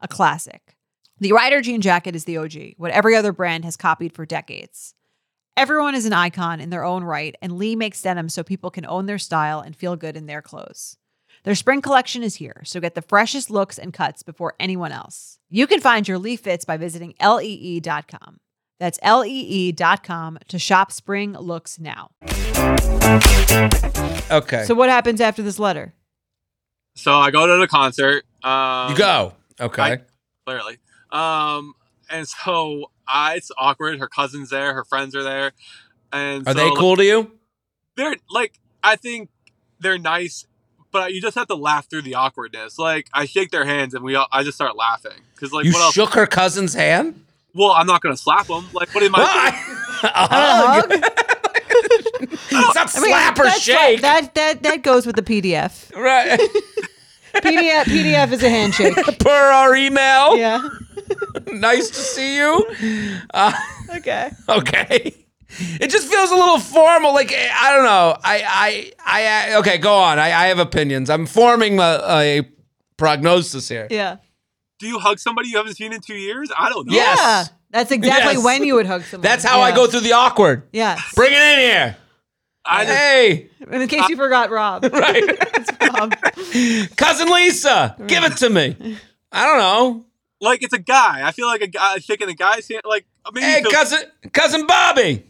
a classic. The Rider jean jacket is the OG, what every other brand has copied for decades. Everyone is an icon in their own right, and Lee makes denim so people can own their style and feel good in their clothes. Their spring collection is here, so get the freshest looks and cuts before anyone else. You can find your Lee fits by visiting lee.com. That's L E E dot com to shop spring looks now. Okay. So, what happens after this letter? So I go to the concert. Um, you go. Okay. I- clearly. Um, and so I, it's awkward. Her cousin's there. Her friends are there. And Are so, they like, cool to you? they're like I think they're nice, but you just have to laugh through the awkwardness. Like I shake their hands and we all, I just start laughing because like you what else? shook her cousin's hand? well, I'm not gonna slap them. Like what am Well, I? I- a hug? hug? it's not I mean, slap or shake. fine. That that that goes with the PDF. right. PDF PDF is a handshake. per our email. Yeah. Nice to see you. Uh, Okay. okay. It just feels a little formal. Like I don't know. I I I okay. Go on. I, I have opinions. I'm forming a, a prognosis here. Yeah. Do you hug somebody you haven't seen in two years? I don't know. Yes. Yeah. That's exactly Yes. when you would hug somebody. That's how I go through the awkward. Yeah. Bring it in here. I just, Hey, In case you forgot Rob. right. It's Rob. Cousin Lisa, give it to me. I don't know. like it's a guy. I feel like a guy shaking a guy's hand. Like maybe Hey, feel- cousin, cousin Bobby.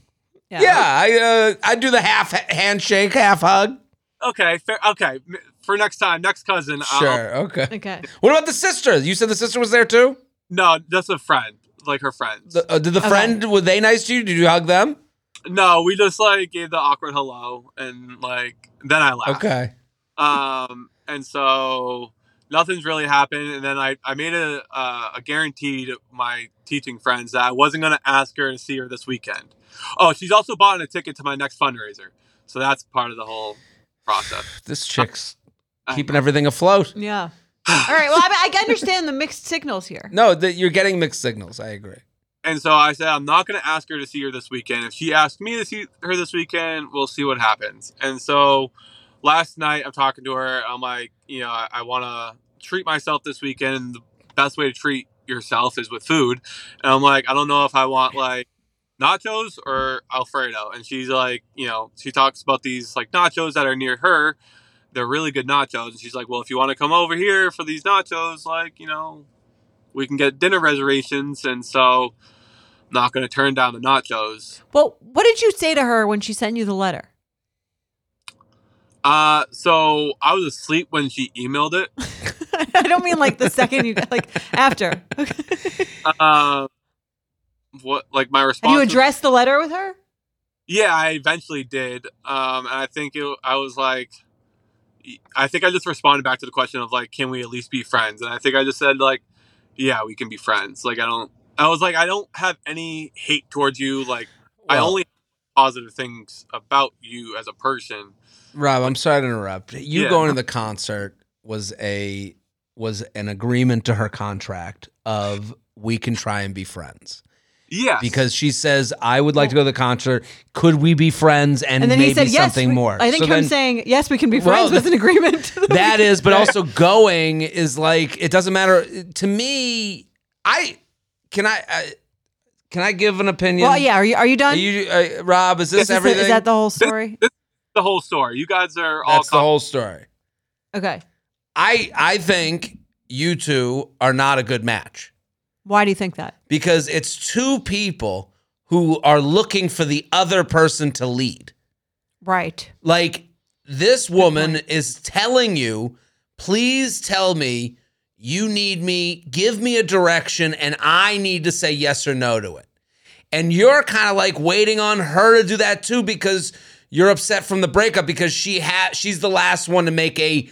Yeah, I uh, I do the half handshake, half hug. Okay, fair. Okay, for next time, next cousin. I'll- Sure. Okay. Okay. What about the sister? You said the sister was there too. no, that's a friend. Like her friends. The, uh, did the Okay. friend were they nice to you? Did you hug them? No, we just like gave the awkward hello and like then I laughed. Okay. um and so nothing's really happened and then i i made a uh, a guarantee to my teaching friends that i wasn't going to ask her to see her this weekend oh she's also bought a ticket to my next fundraiser so that's part of the whole process This chick's I- keeping everything afloat. Yeah. All right. Well, I, I understand the mixed signals here. No, that you're getting mixed signals. I agree. And so i said i'm not going to ask her to see her this weekend. If she asks me to see her this weekend we'll see what happens. And so last night i'm talking to her. I'm like you know i, I want to treat myself this weekend. The best way to treat yourself is with food. And i'm like i don't know if i want like nachos or alfredo. And she's like you know she talks about these like nachos that are near her. They're really good nachos. And she's like well if you want to come over here for these nachos like you know we can get dinner reservations and so I'm not going to turn down the nachos Well, what did you say to her when she sent you the letter? uh so i was asleep when she emailed it I don't mean like the second you like after. uh, what like my response Have you addressed the letter with her? yeah i eventually did um and i think it, i was like i think i just responded back to the question of like can we at least be friends and i think i just said like yeah we can be friends like i don't i was like i don't have any hate towards you like i only have positive things about you as a person Rob, I'm sorry to interrupt. You Yeah. going to the concert was a was an agreement to her contract of we can try and be friends yeah because she says I would like to go to the concert. Could we be friends and, And then maybe he said yes. something we- more? I think So him then- saying yes, we can be Well, friends was an agreement. that is, but also going is like it doesn't matter to me. I can I, I can I give an opinion? well, yeah. Are you are you Are done? you, uh, Rob, is is, this this the- everything? is that the whole story? the whole story you guys are all That's the whole story. Okay. I I think you two are not a good match Why do you think that? because it's two people who are looking for the other person to lead. Right. Like this woman is telling you, please tell me you need me, give me a direction, and I need to say yes or no to it. And you're kind of like waiting on her to do that too because you're upset from the breakup because she had she's the last one to make a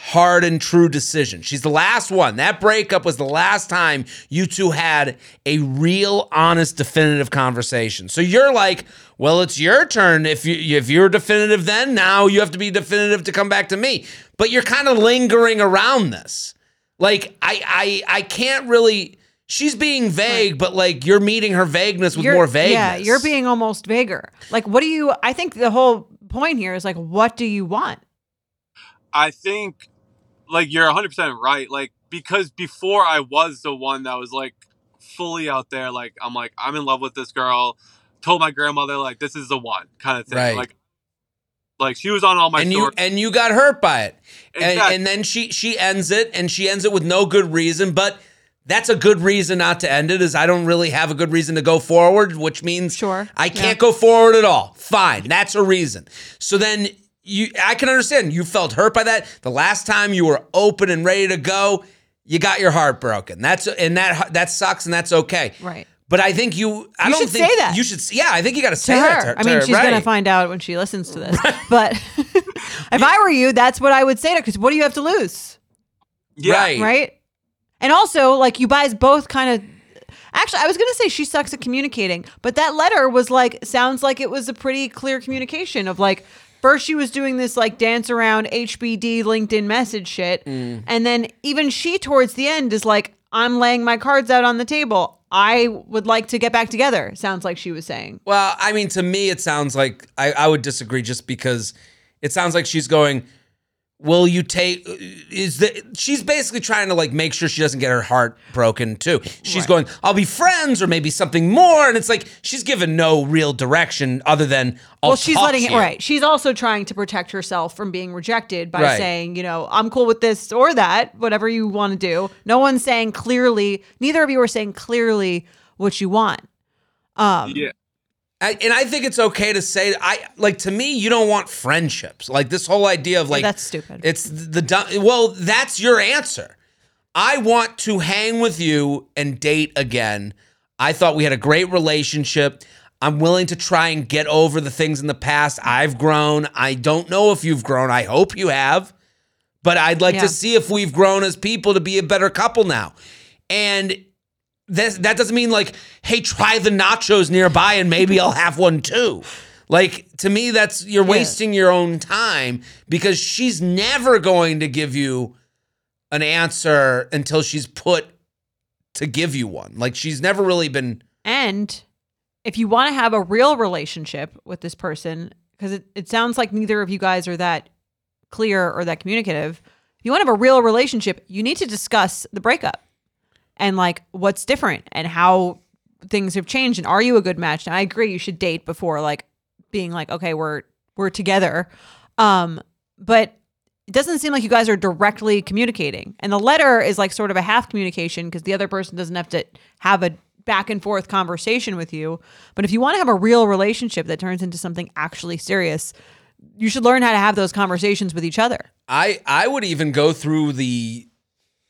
hard and true decision. She's the last one. That breakup was the last time you two had a real honest definitive conversation. So you're like, well, it's your turn. If you if you're definitive then, now you have to be definitive to come back to me. But you're kind of lingering around this. Like I I I can't really She's being vague, but like you're meeting her vagueness with You're- more vagueness. Yeah, you're being almost vaguer. Like, what do you? I think the whole point here is like, what do you want? I think like you're 100% right like because before I was the one that was like fully out there like I'm like I'm in love with this girl told my grandmother like this is the one kind of thing Right. like like she was on all my and you and you got hurt by it. And, Exactly. and then she she ends it and she ends it with no good reason but that's a good reason not to end it is I don't really have a good reason to go forward, which means Sure. I can't go forward at all. Fine. That's a reason. So then you I can understand you felt hurt by that. The last time you were open and ready to go, you got your heart broken. That's and that that sucks and that's okay. Right. But I think you I You don't should think say that. you should yeah, I think you got to to say her. that to her. I to mean, her, she's gonna find out when she listens to this. But if I were you, that's what I would say to her. Because what do you have to lose, Yeah. Right. right? And also, like, you guys both kind of. Actually, I was gonna say she sucks at communicating, but that letter was like sounds like it was a pretty clear communication of like. First, she was doing this like dance around HBD LinkedIn message shit. Mm. And then even she, towards the end, is like, I'm laying my cards out on the table. I would like to get back together. Sounds like she was saying. Well, I mean, to me, it sounds like I, I would disagree just because it sounds like she's going, Will you take? Is the she's basically trying to like make sure she doesn't get her heart broken too. She's going, I'll be friends or maybe something more, and it's like she's given no real direction other than I'll well, she's talk letting to it you. right. She's also trying to protect herself from being rejected by Right. saying, you know, I'm cool with this or that, whatever you want to do. No one's saying clearly. Neither of you are saying clearly what you want. Um, Yeah. I, and I think it's okay to say I like to me you don't want friendships like this whole idea of like that's stupid. It's the dumb. Well, that's your answer. I want to hang with you and date again. I thought we had a great relationship. I'm willing to try and get over the things in the past. I've grown. I don't know if you've grown. I hope you have. But I'd like Yeah. to see if we've grown as people to be a better couple now. And this, that doesn't mean like, hey, try the nachos nearby and maybe I'll have one too. Like to me, that's you're wasting your own time because she's never going to give you an answer until she's put to give you one. Like she's never really been And if you want to have a real relationship with this person, because it, it sounds like neither of you guys are that clear or that communicative, if you want to have a real relationship, you need to discuss the breakup and like what's different and how things have changed and are you a good match? And I agree you should date before like being like, okay, we're we're together. Um, but it doesn't seem like you guys are directly communicating. And the letter is like sort of a half communication because the other person doesn't have to have a back and forth conversation with you. But if you want to have a real relationship that turns into something actually serious, you should learn how to have those conversations with each other. I I would even go through the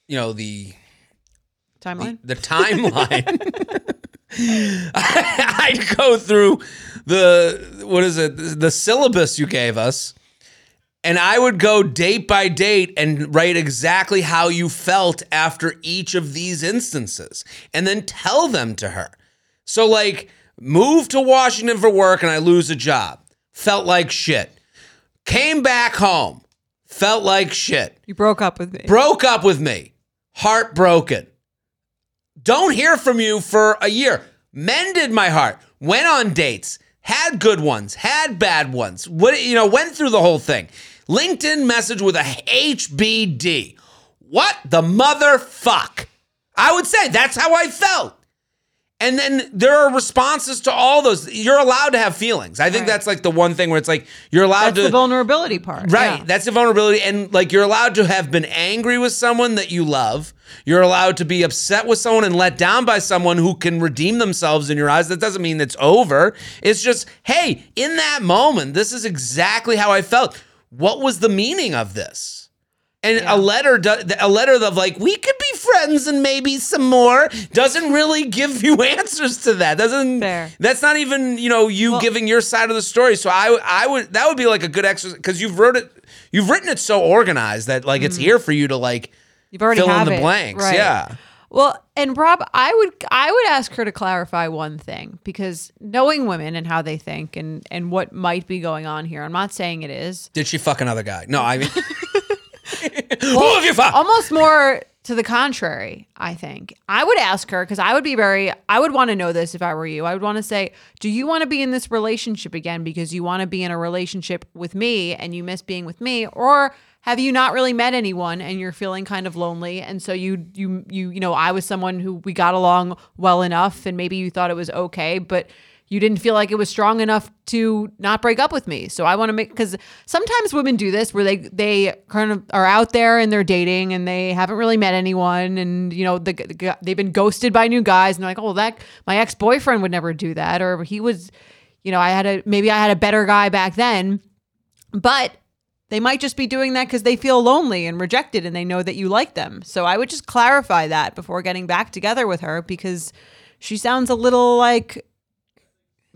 you know the Timeline. the timeline. I'd go through the what is it the syllabus you gave us, and I would go date by date and write exactly how you felt after each of these instances, and then tell them to her. So like, move to Washington for work and I lose a job. Felt like shit. Came back home. Felt like shit You broke up with me. broke up with me, heartbroken. Don't hear from you for a year. Mended my heart. Went on dates. Had good ones. Had bad ones. What you know? Went through the whole thing. LinkedIn message with a HBD. What the motherfuck? I would say that's how I felt. And then there are responses to all those. You're allowed to have feelings. I think Right. that's like the one thing where it's like you're allowed That's to the vulnerability part. Right. Yeah. That's the vulnerability. And like you're allowed to have been angry with someone that you love. You're allowed to be upset with someone and let down by someone who can redeem themselves in your eyes. That doesn't mean it's over. It's just, hey, in that moment, this is exactly how I felt. What was the meaning of this? And Yeah. a letter, do- a letter of like we could be friends and maybe some more, doesn't really give you answers to that. Doesn't Fair. that's not even you know you Well- giving your side of the story. So I I would that would be like a good exercise because you've wrote it, you've written it so organized that like it's mm. here for you to like You've already fill in the it. blanks. Right. Yeah. Well, and Rob, I would I would ask her to clarify one thing because knowing women and how they think and and what might be going on here, I'm not saying it is. Did she fuck another guy? No, I mean, who have you? Almost more to the contrary, I think. I would ask her because I would be very I would want to know this if I were you. I would want to say, "Do you want to be in this relationship again because you want to be in a relationship with me and you miss being with me or have you not really met anyone and you're feeling kind of lonely and so you you you you know I was someone who we got along well enough and maybe you thought it was okay but you didn't feel like it was strong enough to not break up with me. So I want to make because sometimes women do this where they they kind of are out there and they're dating and they haven't really met anyone and you know the, the they've been ghosted by new guys and they're like, oh, that my ex boyfriend would never do that or he was, you know, I had a maybe I had a better guy back then, but they might just be doing that because they feel lonely and rejected and they know that you like them. So I would just clarify that before getting back together with her because she sounds a little like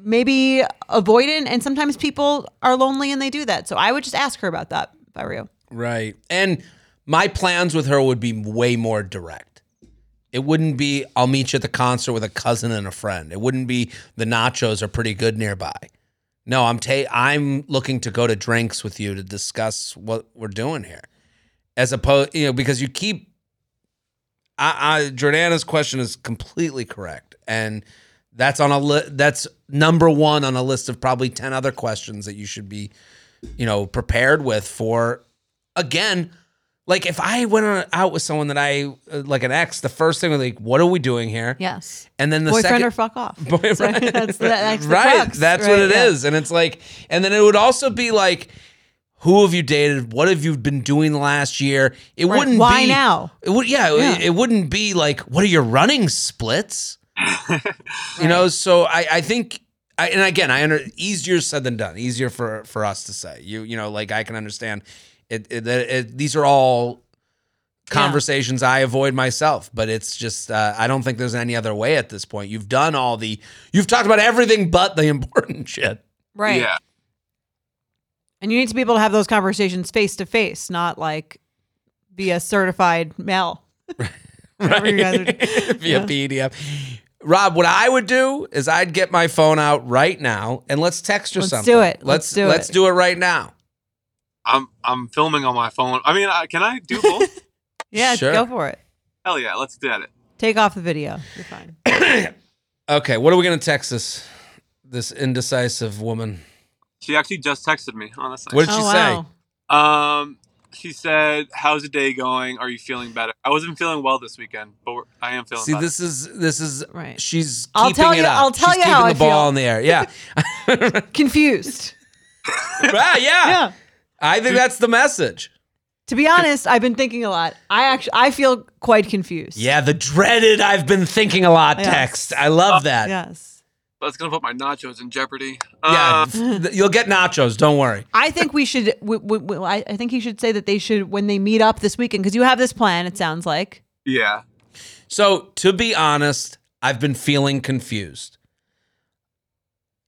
maybe avoidant and sometimes people are lonely and they do that. So I would just ask her about that if I were you. Right. And my plans with her would be way more direct. It wouldn't be I'll meet you at the concert with a cousin and a friend. It wouldn't be the nachos are pretty good nearby. No, I'm ta- I'm looking to go to drinks with you to discuss what we're doing here. As opposed, you know, because you keep I, I Jordana's question is completely correct. And that's on a li- that's number 1 on a list of probably 10 other questions that you should be you know prepared with for again, like if I went on, out with someone that I uh, like an ex, the first thing was like, "What are we doing here?" Yes. And then the Boyfriend second, or fuck off. Boy- So that's the, that's right, crux, that's right? what it Yeah. is, and it's like, and then it would also be like, "Who have you dated? What have you been doing the last year?" It Right. wouldn't. Be why be, now? It would, yeah, Yeah. It, it wouldn't be like, "What are your running splits?" You know, so I, I think, I, and again, I under easier said than done. Easier for for us to say. You, you know, like I can understand. It, it, it, these are all conversations I avoid myself, but it's just uh, I don't think there's any other way at this point. You've done all the, you've talked about everything but the important shit. Right. Yeah. And you need to be able to have those conversations face to face, not like via certified mail. Whatever you guys are via PDF. Rob, what I would do is I'd get my phone out right now and let's text her Let's something. do it. Let's Let's do it. let's do it right now. I'm I'm filming on my phone. I mean, I, can I do both? Yeah, Sure. go for it. Hell yeah, let's do it. Take off the video. You're fine. Okay, what are we gonna text this this indecisive woman? She actually just texted me. Honestly. What did she oh, say? wow. Um, she said, "How's the day going? Are you feeling better?" I wasn't feeling well this weekend, but we're, I am feeling See, better. this is this is Right. She's I'll keeping tell it you- up. I'll tell She's you keeping how the I ball feel. in the air. Yeah, Confused. Ah, yeah. Yeah. I think that's the message. To be honest, I've been thinking a lot. I actually I feel quite confused. Yeah, the dreaded "I've been thinking a lot" Yes. text. I love that. Yes. That's gonna put my nachos in jeopardy. Yeah, Um, you'll get nachos. Don't worry. I think we should. I think you should say that they should when they meet up this weekend because you have this plan. It sounds like. yeah. So, to be honest, I've been feeling confused.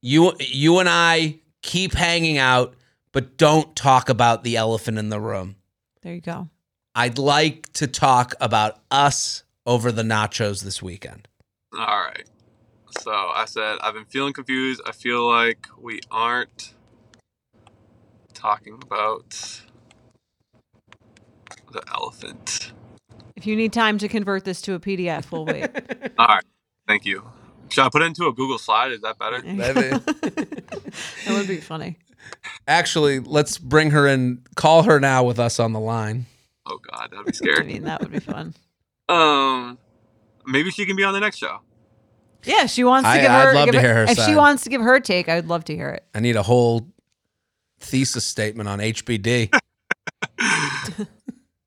You you and I keep hanging out, but don't talk about the elephant in the room. There you go. I'd like to talk about us over the nachos this weekend. All right. So I said I've been feeling confused. I feel like we aren't talking about the elephant. If you need time to convert this to a PDF, we'll wait. All right. Thank you. Should I put it into a Google slide? Is that better? Maybe. That would be funny. Actually, let's bring her in. Call her now with us on the line. Oh God, that'd be scary. I mean, that would be fun. um, maybe she can be on the next show. Yeah, she wants to I- give I'd her. love give to hear her If she wants to give her take, I would love to hear it. I need a whole thesis statement on HBD.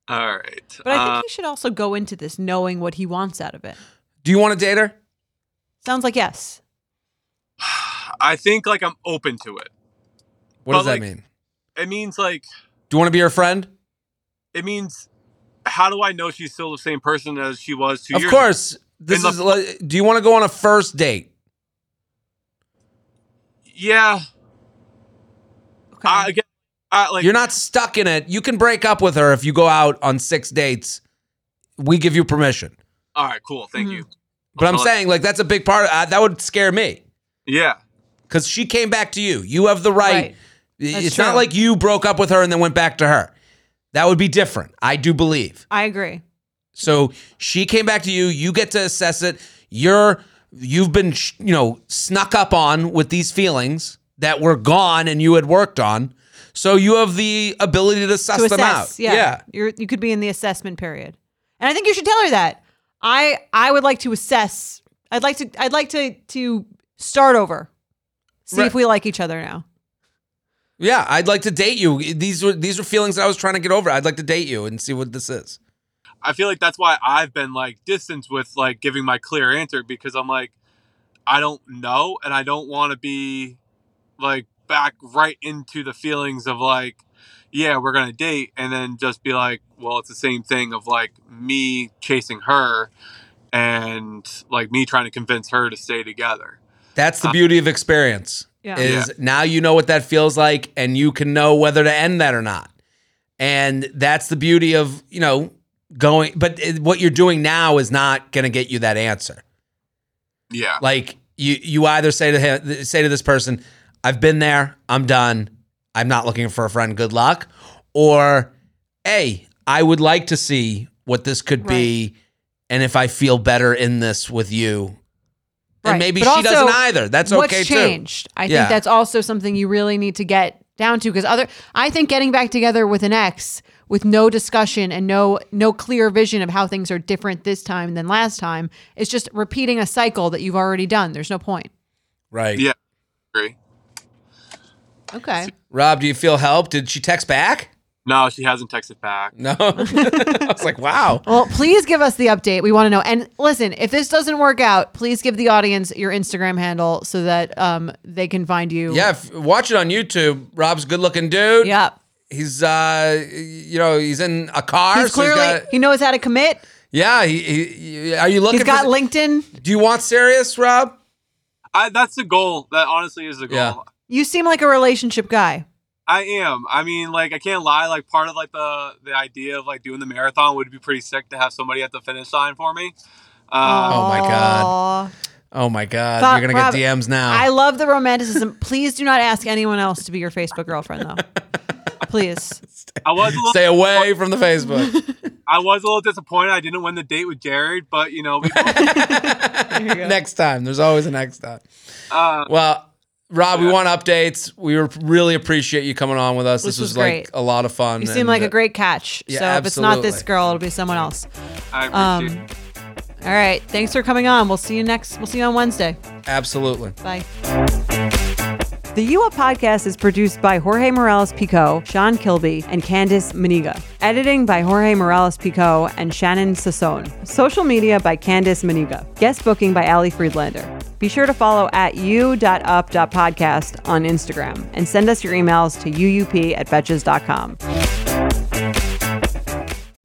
All right. But I think Uh, you should also go into this knowing what he wants out of it. Do you want to date her? Sounds like yes. I think like I'm open to it. What But, does that mean? It means like Do you want to be her friend? it means how do I know she's still the same person as she was two Of years? Of course. This In is. like, Do you want to go on a first date? Yeah. Okay. I again, I, like You're not stuck in it. You can break up with her if you go out on six dates. We give you permission. all right, cool. Thank Mhm. you. But I'm So, saying, like, that's a big part. Of, uh, that would scare me Yeah. because she came back to you. You have the right. Right. That's It's not like you broke up with her and then went back to her. That would be different. I do believe. I agree. So she came back to you. You get to assess it. You're you've been you know snuck up on with these feelings that were gone and you had worked on. So you have the ability to suss to them out. assess. Yeah. You're, you could be in the assessment period. And I think you should tell her that. I I would like to assess. I'd like to I'd like to to start over See Right. if we like each other now. Yeah, I'd like to date you. These were these were feelings that I was trying to get over. I'd like to date you and see what this is. I feel like that's why I've been like distant with like giving my clear answer because I'm like, I don't know, and I don't want to be like back right into the feelings of like, yeah, we're gonna date, and then just be like, well, it's the same thing of like me chasing her, and like me trying to convince her to stay together. That's the uh, beauty of experience. Yeah. Is now you know what that feels like and you can know whether to end that or not. And that's the beauty of, you know, going but it, what you're doing now is not going to get you that answer. Yeah, Like you you either say to him say to this person, I've been there, I'm done. I'm not looking for a friend, good luck. Or, hey, I would like to see what this could be and if I feel better in this with you. And Right. maybe But she doesn't either. That's What's okay too. changed? I Yeah. think that's also something you really need to get down to because other I think getting back together with an ex with no discussion and no no clear vision of how things are different this time than last time It's just repeating a cycle that you've already done. There's no point. Right. Yeah. agree. Okay. Rob, do you feel help? Did she text back? No, she hasn't texted back. No. I was like, wow. Well, please give us the update. We want to know. And listen, if this doesn't work out, please give the audience your Instagram handle so that um, they can find you. Yeah, if, watch it on YouTube. Rob's a good looking dude. Yeah. He's uh you know, he's in a car. He's so clearly got- he knows how to commit. yeah, he, he, are you looking He's got for LinkedIn. Do you want serious, Rob? I, that's the goal. That honestly is the goal. Yeah. You seem like a relationship guy. I am. I mean, like, I can't lie. Like, part of like the the idea of like doing the marathon would be pretty sick to have somebody at the finish line for me. Um, Oh my God. Oh my god, But, you're gonna Rob, get DMs now. I love the romanticism. Please do not ask anyone else to be your Facebook girlfriend, though. Please. I was a little, Stay away from the Facebook. I was a little disappointed. I didn't win the date with Jared, but you know, we, next time. There's always a next time. uh, Well, Rob, we want updates. We really appreciate you coming on with us. This, This was, was like a lot of fun. You seem like uh, a great catch. yeah, so if it's not this girl, it'll be someone else. I Um, appreciate. it. All right. Thanks for coming on. We'll see you next. We'll see you on Wednesday. Absolutely. Bye. The You Up podcast is produced by Jorge Morales Pico, Sean Kilby, and Candice Maniga. Editing by Jorge Morales Pico and Shannon Sassone. Social media by Candice Maniga. Guest booking by Ali Friedlander. Be sure to follow at u.up.podcast on Instagram and send us your emails to uup at betches.com.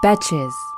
Betches.